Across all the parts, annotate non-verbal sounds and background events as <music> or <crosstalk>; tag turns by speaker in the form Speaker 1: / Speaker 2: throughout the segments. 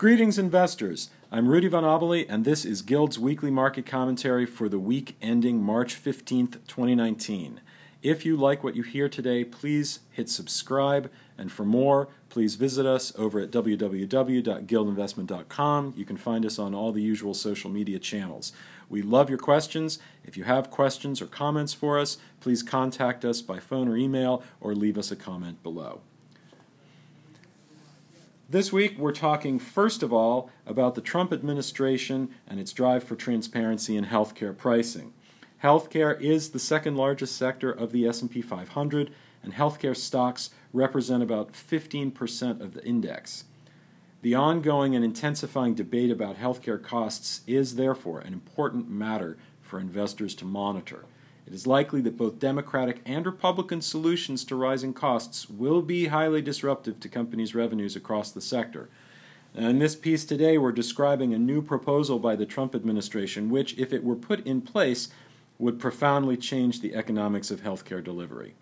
Speaker 1: Greetings, investors. I'm Rudy Von Obeli, and this is Guild's weekly market commentary for the week ending March 15th, 2019. If you like what you hear today, please hit subscribe, and for more, please visit us over at www.guildinvestment.com. You can find us on all the usual social media channels. We love your questions. If you have questions or comments for us, please contact us by phone or email or leave us a comment below. This week, we're talking first of all about the Trump administration and its drive for transparency in healthcare pricing. Healthcare is the second largest sector of the S&P 500, and healthcare stocks represent about 15% of the index. The ongoing and intensifying debate about healthcare costs is therefore an important matter for investors to monitor. It is likely that both Democratic and Republican solutions to rising costs will be highly disruptive to companies' revenues across the sector. In this piece today, we're describing a new proposal by the Trump administration, which, if it were put in place, would profoundly change the economics of healthcare delivery.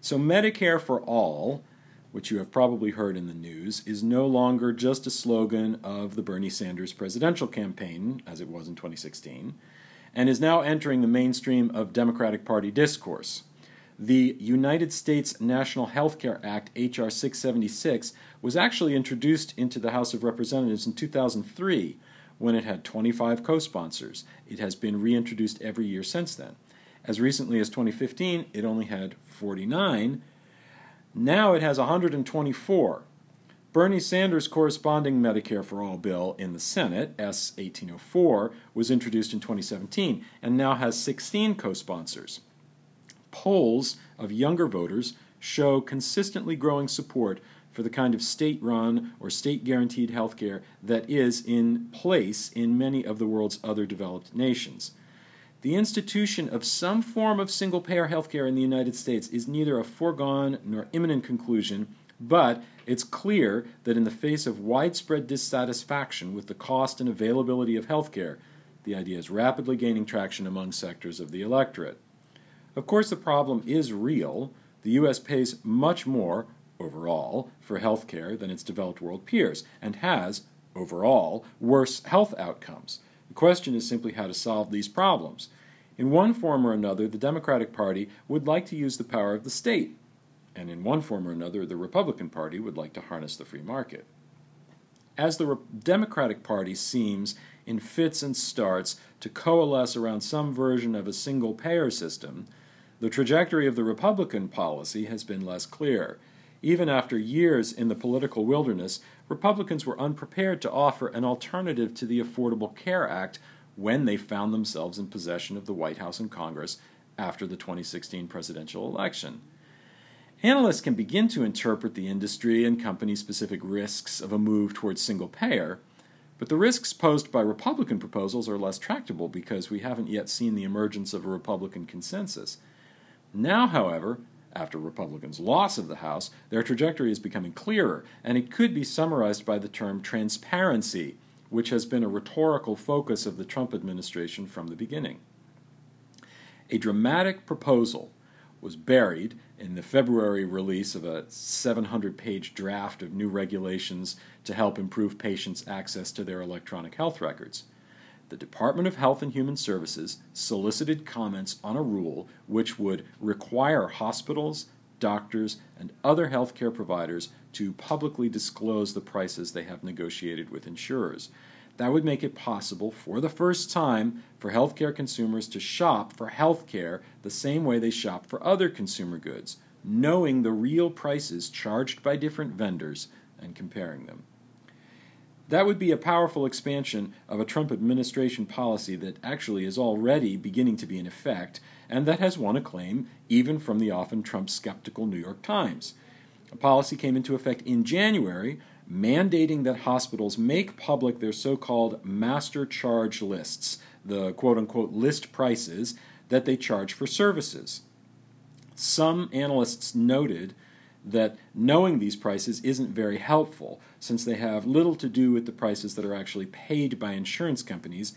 Speaker 1: So, Medicare for All, which you have probably heard in the news, is no longer just a slogan of the Bernie Sanders presidential campaign, as it was in 2016 and is now entering the mainstream of Democratic Party discourse. The United States National Health Care Act, H.R. 676, was actually introduced into the House of Representatives in 2003 when it had 25 co sponsors. It has been reintroduced every year since then. As recently as 2015, it only had 49. Now it has 124. Bernie Sanders' corresponding Medicare for All bill in the Senate, S 1804, was introduced in 2017 and now has 16 co sponsors. Polls of younger voters show consistently growing support for the kind of state run or state guaranteed health care that is in place in many of the world's other developed nations. The institution of some form of single payer health care in the United States is neither a foregone nor imminent conclusion but it's clear that in the face of widespread dissatisfaction with the cost and availability of healthcare, the idea is rapidly gaining traction among sectors of the electorate. Of course, the problem is real. The U.S. pays much more, overall, for healthcare than its developed world peers, and has, overall, worse health outcomes. The question is simply how to solve these problems. In one form or another, the Democratic Party would like to use the power of the state and in one form or another, the Republican Party would like to harness the free market. As the Re- Democratic Party seems, in fits and starts, to coalesce around some version of a single payer system, the trajectory of the Republican policy has been less clear. Even after years in the political wilderness, Republicans were unprepared to offer an alternative to the Affordable Care Act when they found themselves in possession of the White House and Congress after the 2016 presidential election. Analysts can begin to interpret the industry and company specific risks of a move towards single payer, but the risks posed by Republican proposals are less tractable because we haven't yet seen the emergence of a Republican consensus. Now, however, after Republicans' loss of the House, their trajectory is becoming clearer, and it could be summarized by the term transparency, which has been a rhetorical focus of the Trump administration from the beginning. A dramatic proposal was buried in the February release of a 700 page draft of new regulations to help improve patients' access to their electronic health records. The Department of Health and Human Services solicited comments on a rule which would require hospitals, doctors, and other healthcare providers to publicly disclose the prices they have negotiated with insurers. That would make it possible for the first time for healthcare consumers to shop for healthcare the same way they shop for other consumer goods, knowing the real prices charged by different vendors and comparing them. That would be a powerful expansion of a Trump administration policy that actually is already beginning to be in effect and that has won acclaim even from the often Trump skeptical New York Times. A policy came into effect in January mandating that hospitals make public their so called master charge lists, the quote unquote list prices that they charge for services. Some analysts noted that knowing these prices isn't very helpful since they have little to do with the prices that are actually paid by insurance companies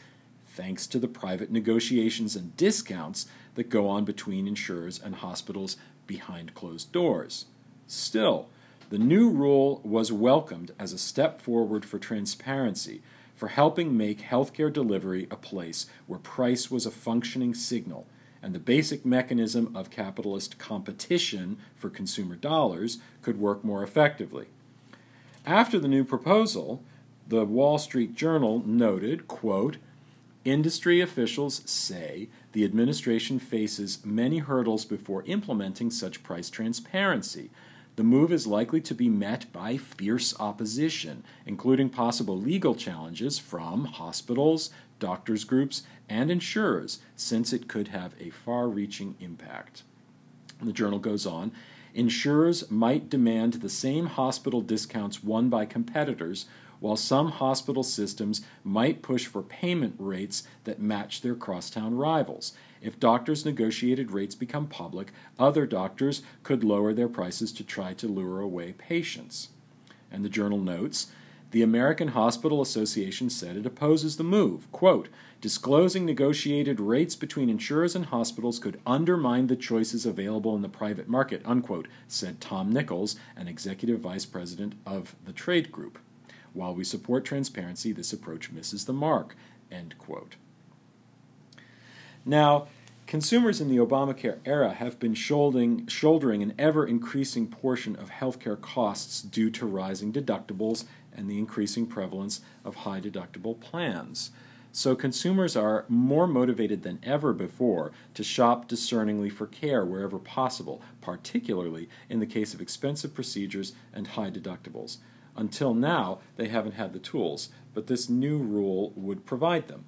Speaker 1: thanks to the private negotiations and discounts that go on between insurers and hospitals behind closed doors. Still, The new rule was welcomed as a step forward for transparency, for helping make healthcare delivery a place where price was a functioning signal and the basic mechanism of capitalist competition for consumer dollars could work more effectively. After the new proposal, the Wall Street Journal noted, quote, Industry officials say the administration faces many hurdles before implementing such price transparency. The move is likely to be met by fierce opposition, including possible legal challenges from hospitals, doctors' groups, and insurers, since it could have a far reaching impact. The journal goes on insurers might demand the same hospital discounts won by competitors, while some hospital systems might push for payment rates that match their crosstown rivals. If doctors' negotiated rates become public, other doctors could lower their prices to try to lure away patients. And the journal notes the American Hospital Association said it opposes the move. Quote, Disclosing negotiated rates between insurers and hospitals could undermine the choices available in the private market, unquote, said Tom Nickels, an executive vice president of the trade group. While we support transparency, this approach misses the mark, end quote. Now, consumers in the Obamacare era have been shouldering, shouldering an ever increasing portion of healthcare costs due to rising deductibles and the increasing prevalence of high deductible plans. So consumers are more motivated than ever before to shop discerningly for care wherever possible, particularly in the case of expensive procedures and high deductibles. Until now, they haven't had the tools, but this new rule would provide them.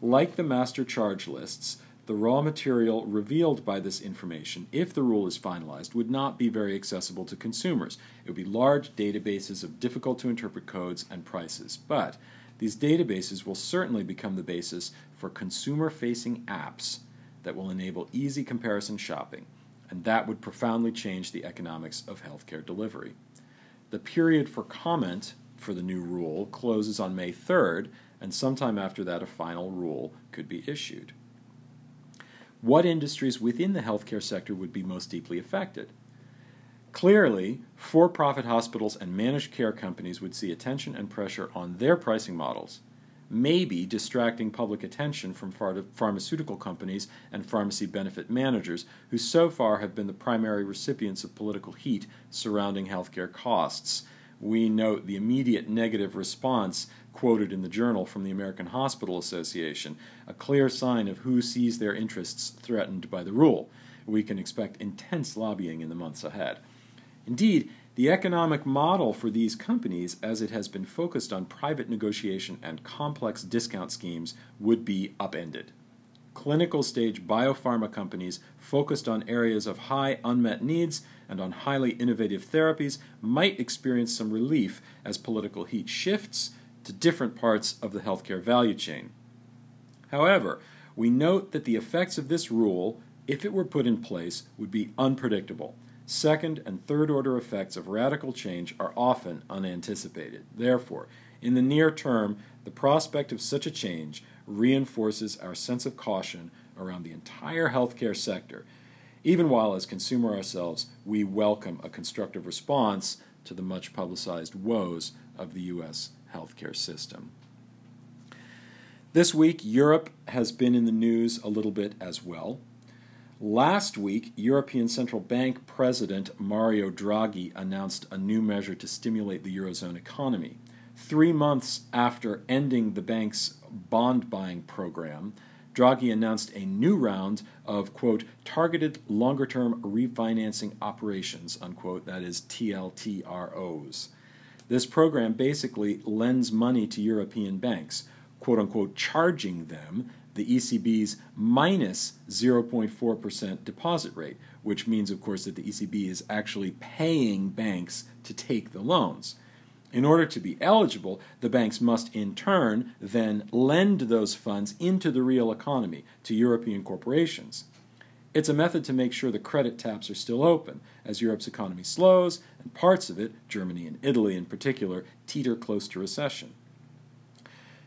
Speaker 1: Like the master charge lists, the raw material revealed by this information, if the rule is finalized, would not be very accessible to consumers. It would be large databases of difficult to interpret codes and prices. But these databases will certainly become the basis for consumer facing apps that will enable easy comparison shopping, and that would profoundly change the economics of healthcare delivery. The period for comment for the new rule closes on May 3rd, and sometime after that, a final rule could be issued. What industries within the healthcare sector would be most deeply affected? Clearly, for profit hospitals and managed care companies would see attention and pressure on their pricing models, maybe distracting public attention from pharmaceutical companies and pharmacy benefit managers, who so far have been the primary recipients of political heat surrounding healthcare costs. We note the immediate negative response quoted in the journal from the American Hospital Association, a clear sign of who sees their interests threatened by the rule. We can expect intense lobbying in the months ahead. Indeed, the economic model for these companies, as it has been focused on private negotiation and complex discount schemes, would be upended. Clinical stage biopharma companies focused on areas of high unmet needs and on highly innovative therapies might experience some relief as political heat shifts to different parts of the healthcare value chain. However, we note that the effects of this rule, if it were put in place, would be unpredictable. Second and third order effects of radical change are often unanticipated. Therefore, in the near term, the prospect of such a change reinforces our sense of caution around the entire healthcare sector, even while, as consumer ourselves, we welcome a constructive response to the much publicized woes of the U.S healthcare system. This week, Europe has been in the news a little bit as well. Last week, European Central Bank President Mario Draghi announced a new measure to stimulate the Eurozone economy. Three months after ending the bank's bond buying program, Draghi announced a new round of, quote, targeted longer term refinancing operations, unquote, that is TLTROs. This program basically lends money to European banks, quote unquote, charging them the ECB's minus 0.4% deposit rate, which means, of course, that the ECB is actually paying banks to take the loans. In order to be eligible, the banks must in turn then lend those funds into the real economy to European corporations. It's a method to make sure the credit taps are still open as Europe's economy slows and parts of it, Germany and Italy in particular, teeter close to recession.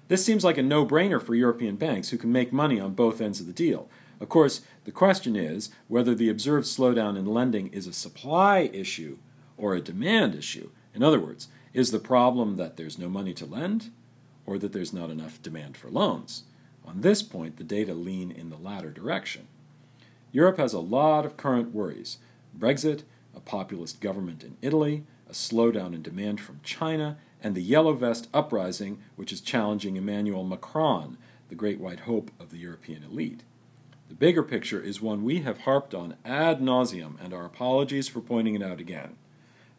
Speaker 1: This seems like a no brainer for European banks who can make money on both ends of the deal. Of course, the question is whether the observed slowdown in lending is a supply issue or a demand issue? In other words, is the problem that there's no money to lend or that there's not enough demand for loans? On this point, the data lean in the latter direction. Europe has a lot of current worries Brexit, a populist government in Italy, a slowdown in demand from China, and the Yellow Vest uprising, which is challenging Emmanuel Macron, the great white hope of the European elite. The bigger picture is one we have harped on ad nauseum, and our apologies for pointing it out again.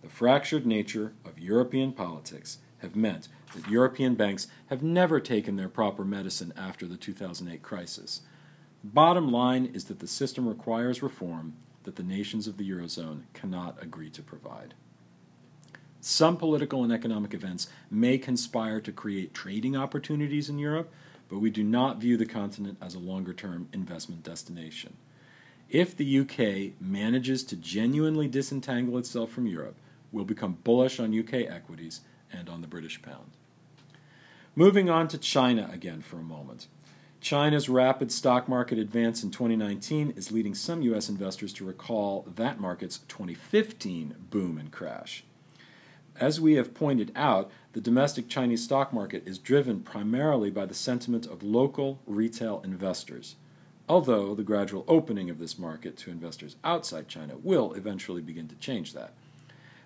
Speaker 1: The fractured nature of European politics have meant that European banks have never taken their proper medicine after the 2008 crisis. Bottom line is that the system requires reform that the nations of the Eurozone cannot agree to provide. Some political and economic events may conspire to create trading opportunities in Europe, but we do not view the continent as a longer term investment destination. If the UK manages to genuinely disentangle itself from Europe, we'll become bullish on UK equities and on the British pound. Moving on to China again for a moment. China's rapid stock market advance in 2019 is leading some U.S. investors to recall that market's 2015 boom and crash. As we have pointed out, the domestic Chinese stock market is driven primarily by the sentiment of local retail investors, although the gradual opening of this market to investors outside China will eventually begin to change that.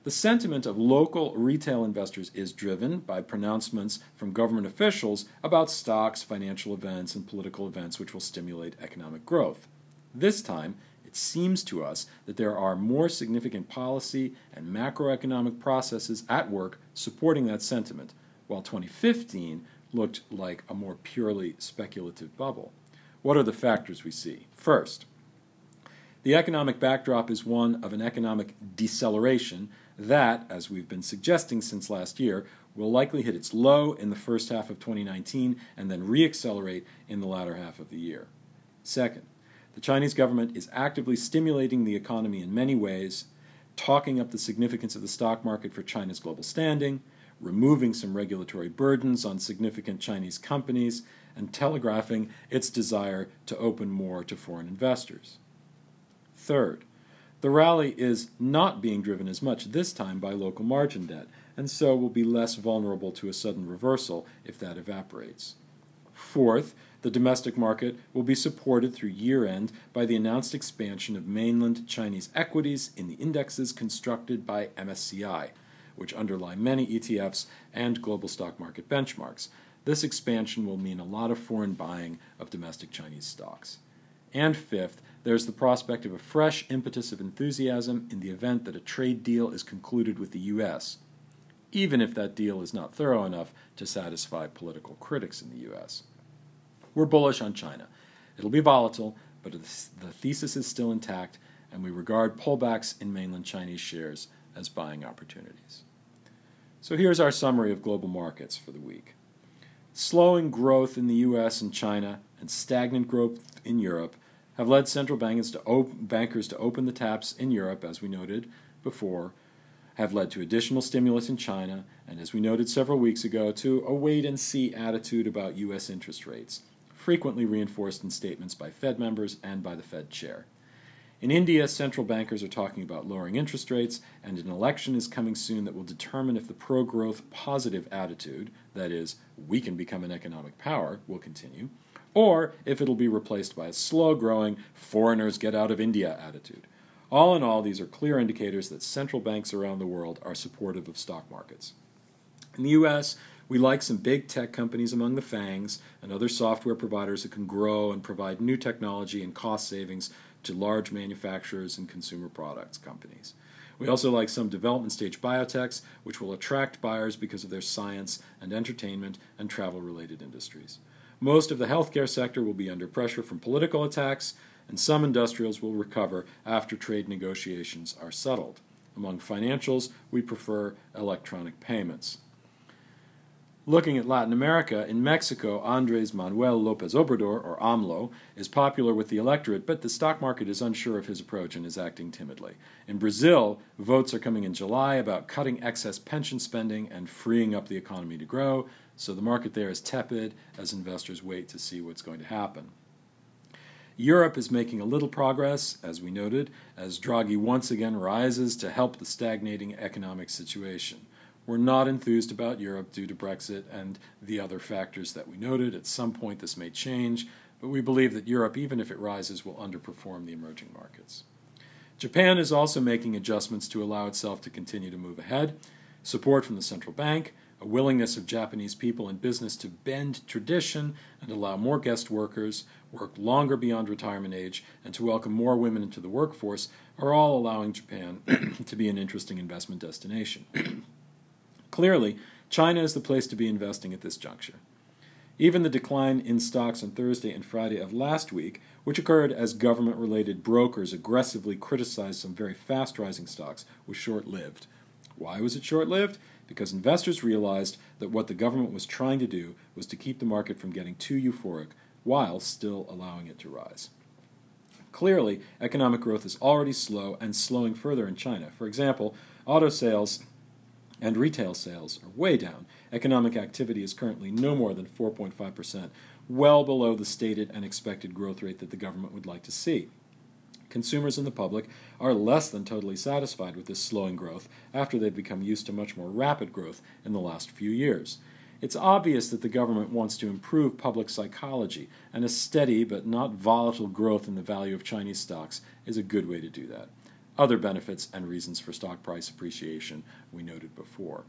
Speaker 1: The sentiment of local retail investors is driven by pronouncements from government officials about stocks, financial events, and political events which will stimulate economic growth. This time, it seems to us that there are more significant policy and macroeconomic processes at work supporting that sentiment, while 2015 looked like a more purely speculative bubble. What are the factors we see? First, the economic backdrop is one of an economic deceleration that, as we've been suggesting since last year, will likely hit its low in the first half of 2019 and then reaccelerate in the latter half of the year. Second, the Chinese government is actively stimulating the economy in many ways, talking up the significance of the stock market for China's global standing, removing some regulatory burdens on significant Chinese companies, and telegraphing its desire to open more to foreign investors. Third, the rally is not being driven as much this time by local margin debt, and so will be less vulnerable to a sudden reversal if that evaporates. Fourth, the domestic market will be supported through year end by the announced expansion of mainland Chinese equities in the indexes constructed by MSCI, which underlie many ETFs and global stock market benchmarks. This expansion will mean a lot of foreign buying of domestic Chinese stocks. And fifth, there's the prospect of a fresh impetus of enthusiasm in the event that a trade deal is concluded with the U.S., even if that deal is not thorough enough to satisfy political critics in the U.S. We're bullish on China. It'll be volatile, but the thesis is still intact, and we regard pullbacks in mainland Chinese shares as buying opportunities. So here's our summary of global markets for the week. Slowing growth in the US and China and stagnant growth in Europe have led central bankers to, op- bankers to open the taps in Europe, as we noted before, have led to additional stimulus in China, and as we noted several weeks ago, to a wait and see attitude about US interest rates frequently reinforced in statements by Fed members and by the Fed chair. In India, central bankers are talking about lowering interest rates, and an election is coming soon that will determine if the pro growth positive attitude, that is, we can become an economic power, will continue, or if it'll be replaced by a slow growing foreigners get out of India attitude. All in all, these are clear indicators that central banks around the world are supportive of stock markets. In the US, we like some big tech companies among the FANGs and other software providers that can grow and provide new technology and cost savings to large manufacturers and consumer products companies. We also like some development stage biotechs, which will attract buyers because of their science and entertainment and travel related industries. Most of the healthcare sector will be under pressure from political attacks, and some industrials will recover after trade negotiations are settled. Among financials, we prefer electronic payments. Looking at Latin America, in Mexico, Andres Manuel Lopez Obrador, or AMLO, is popular with the electorate, but the stock market is unsure of his approach and is acting timidly. In Brazil, votes are coming in July about cutting excess pension spending and freeing up the economy to grow, so the market there is tepid as investors wait to see what's going to happen. Europe is making a little progress, as we noted, as Draghi once again rises to help the stagnating economic situation. We're not enthused about Europe due to Brexit and the other factors that we noted. At some point, this may change, but we believe that Europe, even if it rises, will underperform the emerging markets. Japan is also making adjustments to allow itself to continue to move ahead. Support from the central bank, a willingness of Japanese people and business to bend tradition and allow more guest workers, work longer beyond retirement age, and to welcome more women into the workforce are all allowing Japan <clears throat> to be an interesting investment destination. <clears throat> Clearly, China is the place to be investing at this juncture. Even the decline in stocks on Thursday and Friday of last week, which occurred as government related brokers aggressively criticized some very fast rising stocks, was short lived. Why was it short lived? because investors realized that what the government was trying to do was to keep the market from getting too euphoric while still allowing it to rise. Clearly, economic growth is already slow and slowing further in China. For example, auto sales and retail sales are way down. Economic activity is currently no more than 4.5%, well below the stated and expected growth rate that the government would like to see consumers and the public are less than totally satisfied with this slowing growth after they've become used to much more rapid growth in the last few years. It's obvious that the government wants to improve public psychology, and a steady but not volatile growth in the value of Chinese stocks is a good way to do that. Other benefits and reasons for stock price appreciation we noted before.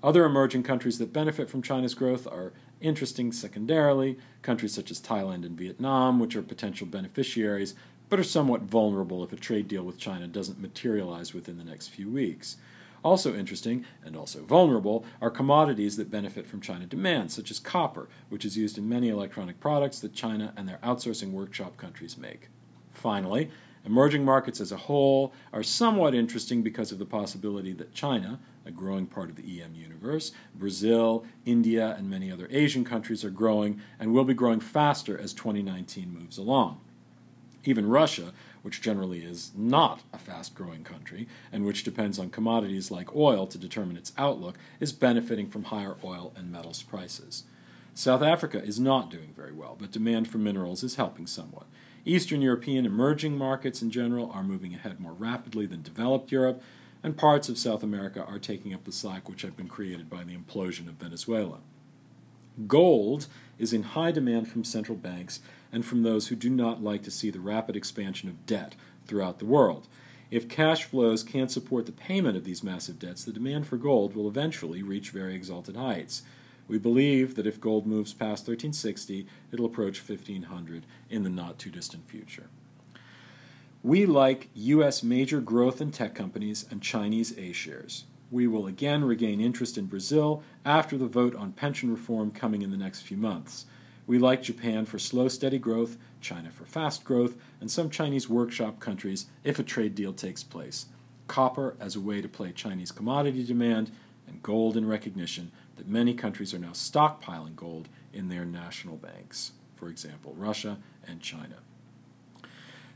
Speaker 1: Other emerging countries that benefit from China's growth are interesting secondarily, countries such as Thailand and Vietnam, which are potential beneficiaries, but are somewhat vulnerable if a trade deal with China doesn't materialize within the next few weeks. Also interesting, and also vulnerable, are commodities that benefit from China demand, such as copper, which is used in many electronic products that China and their outsourcing workshop countries make. Finally, emerging markets as a whole are somewhat interesting because of the possibility that China, a growing part of the EM universe, Brazil, India, and many other Asian countries are growing and will be growing faster as 2019 moves along. Even Russia, which generally is not a fast growing country and which depends on commodities like oil to determine its outlook, is benefiting from higher oil and metals prices. South Africa is not doing very well, but demand for minerals is helping somewhat. Eastern European emerging markets in general are moving ahead more rapidly than developed Europe, and parts of South America are taking up the slack which had been created by the implosion of Venezuela. Gold is in high demand from central banks and from those who do not like to see the rapid expansion of debt throughout the world. If cash flows can't support the payment of these massive debts, the demand for gold will eventually reach very exalted heights. We believe that if gold moves past 1360, it'll approach 1500 in the not too distant future. We like U.S. major growth and tech companies and Chinese A shares. We will again regain interest in Brazil after the vote on pension reform coming in the next few months. We like Japan for slow, steady growth, China for fast growth, and some Chinese workshop countries if a trade deal takes place. Copper as a way to play Chinese commodity demand, and gold in recognition that many countries are now stockpiling gold in their national banks, for example, Russia and China.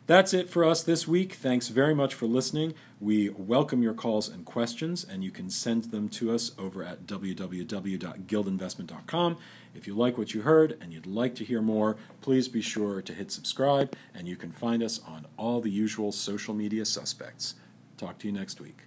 Speaker 1: That's it for us this week. Thanks very much for listening. We welcome your calls and questions, and you can send them to us over at www.guildinvestment.com. If you like what you heard and you'd like to hear more, please be sure to hit subscribe, and you can find us on all the usual social media suspects. Talk to you next week.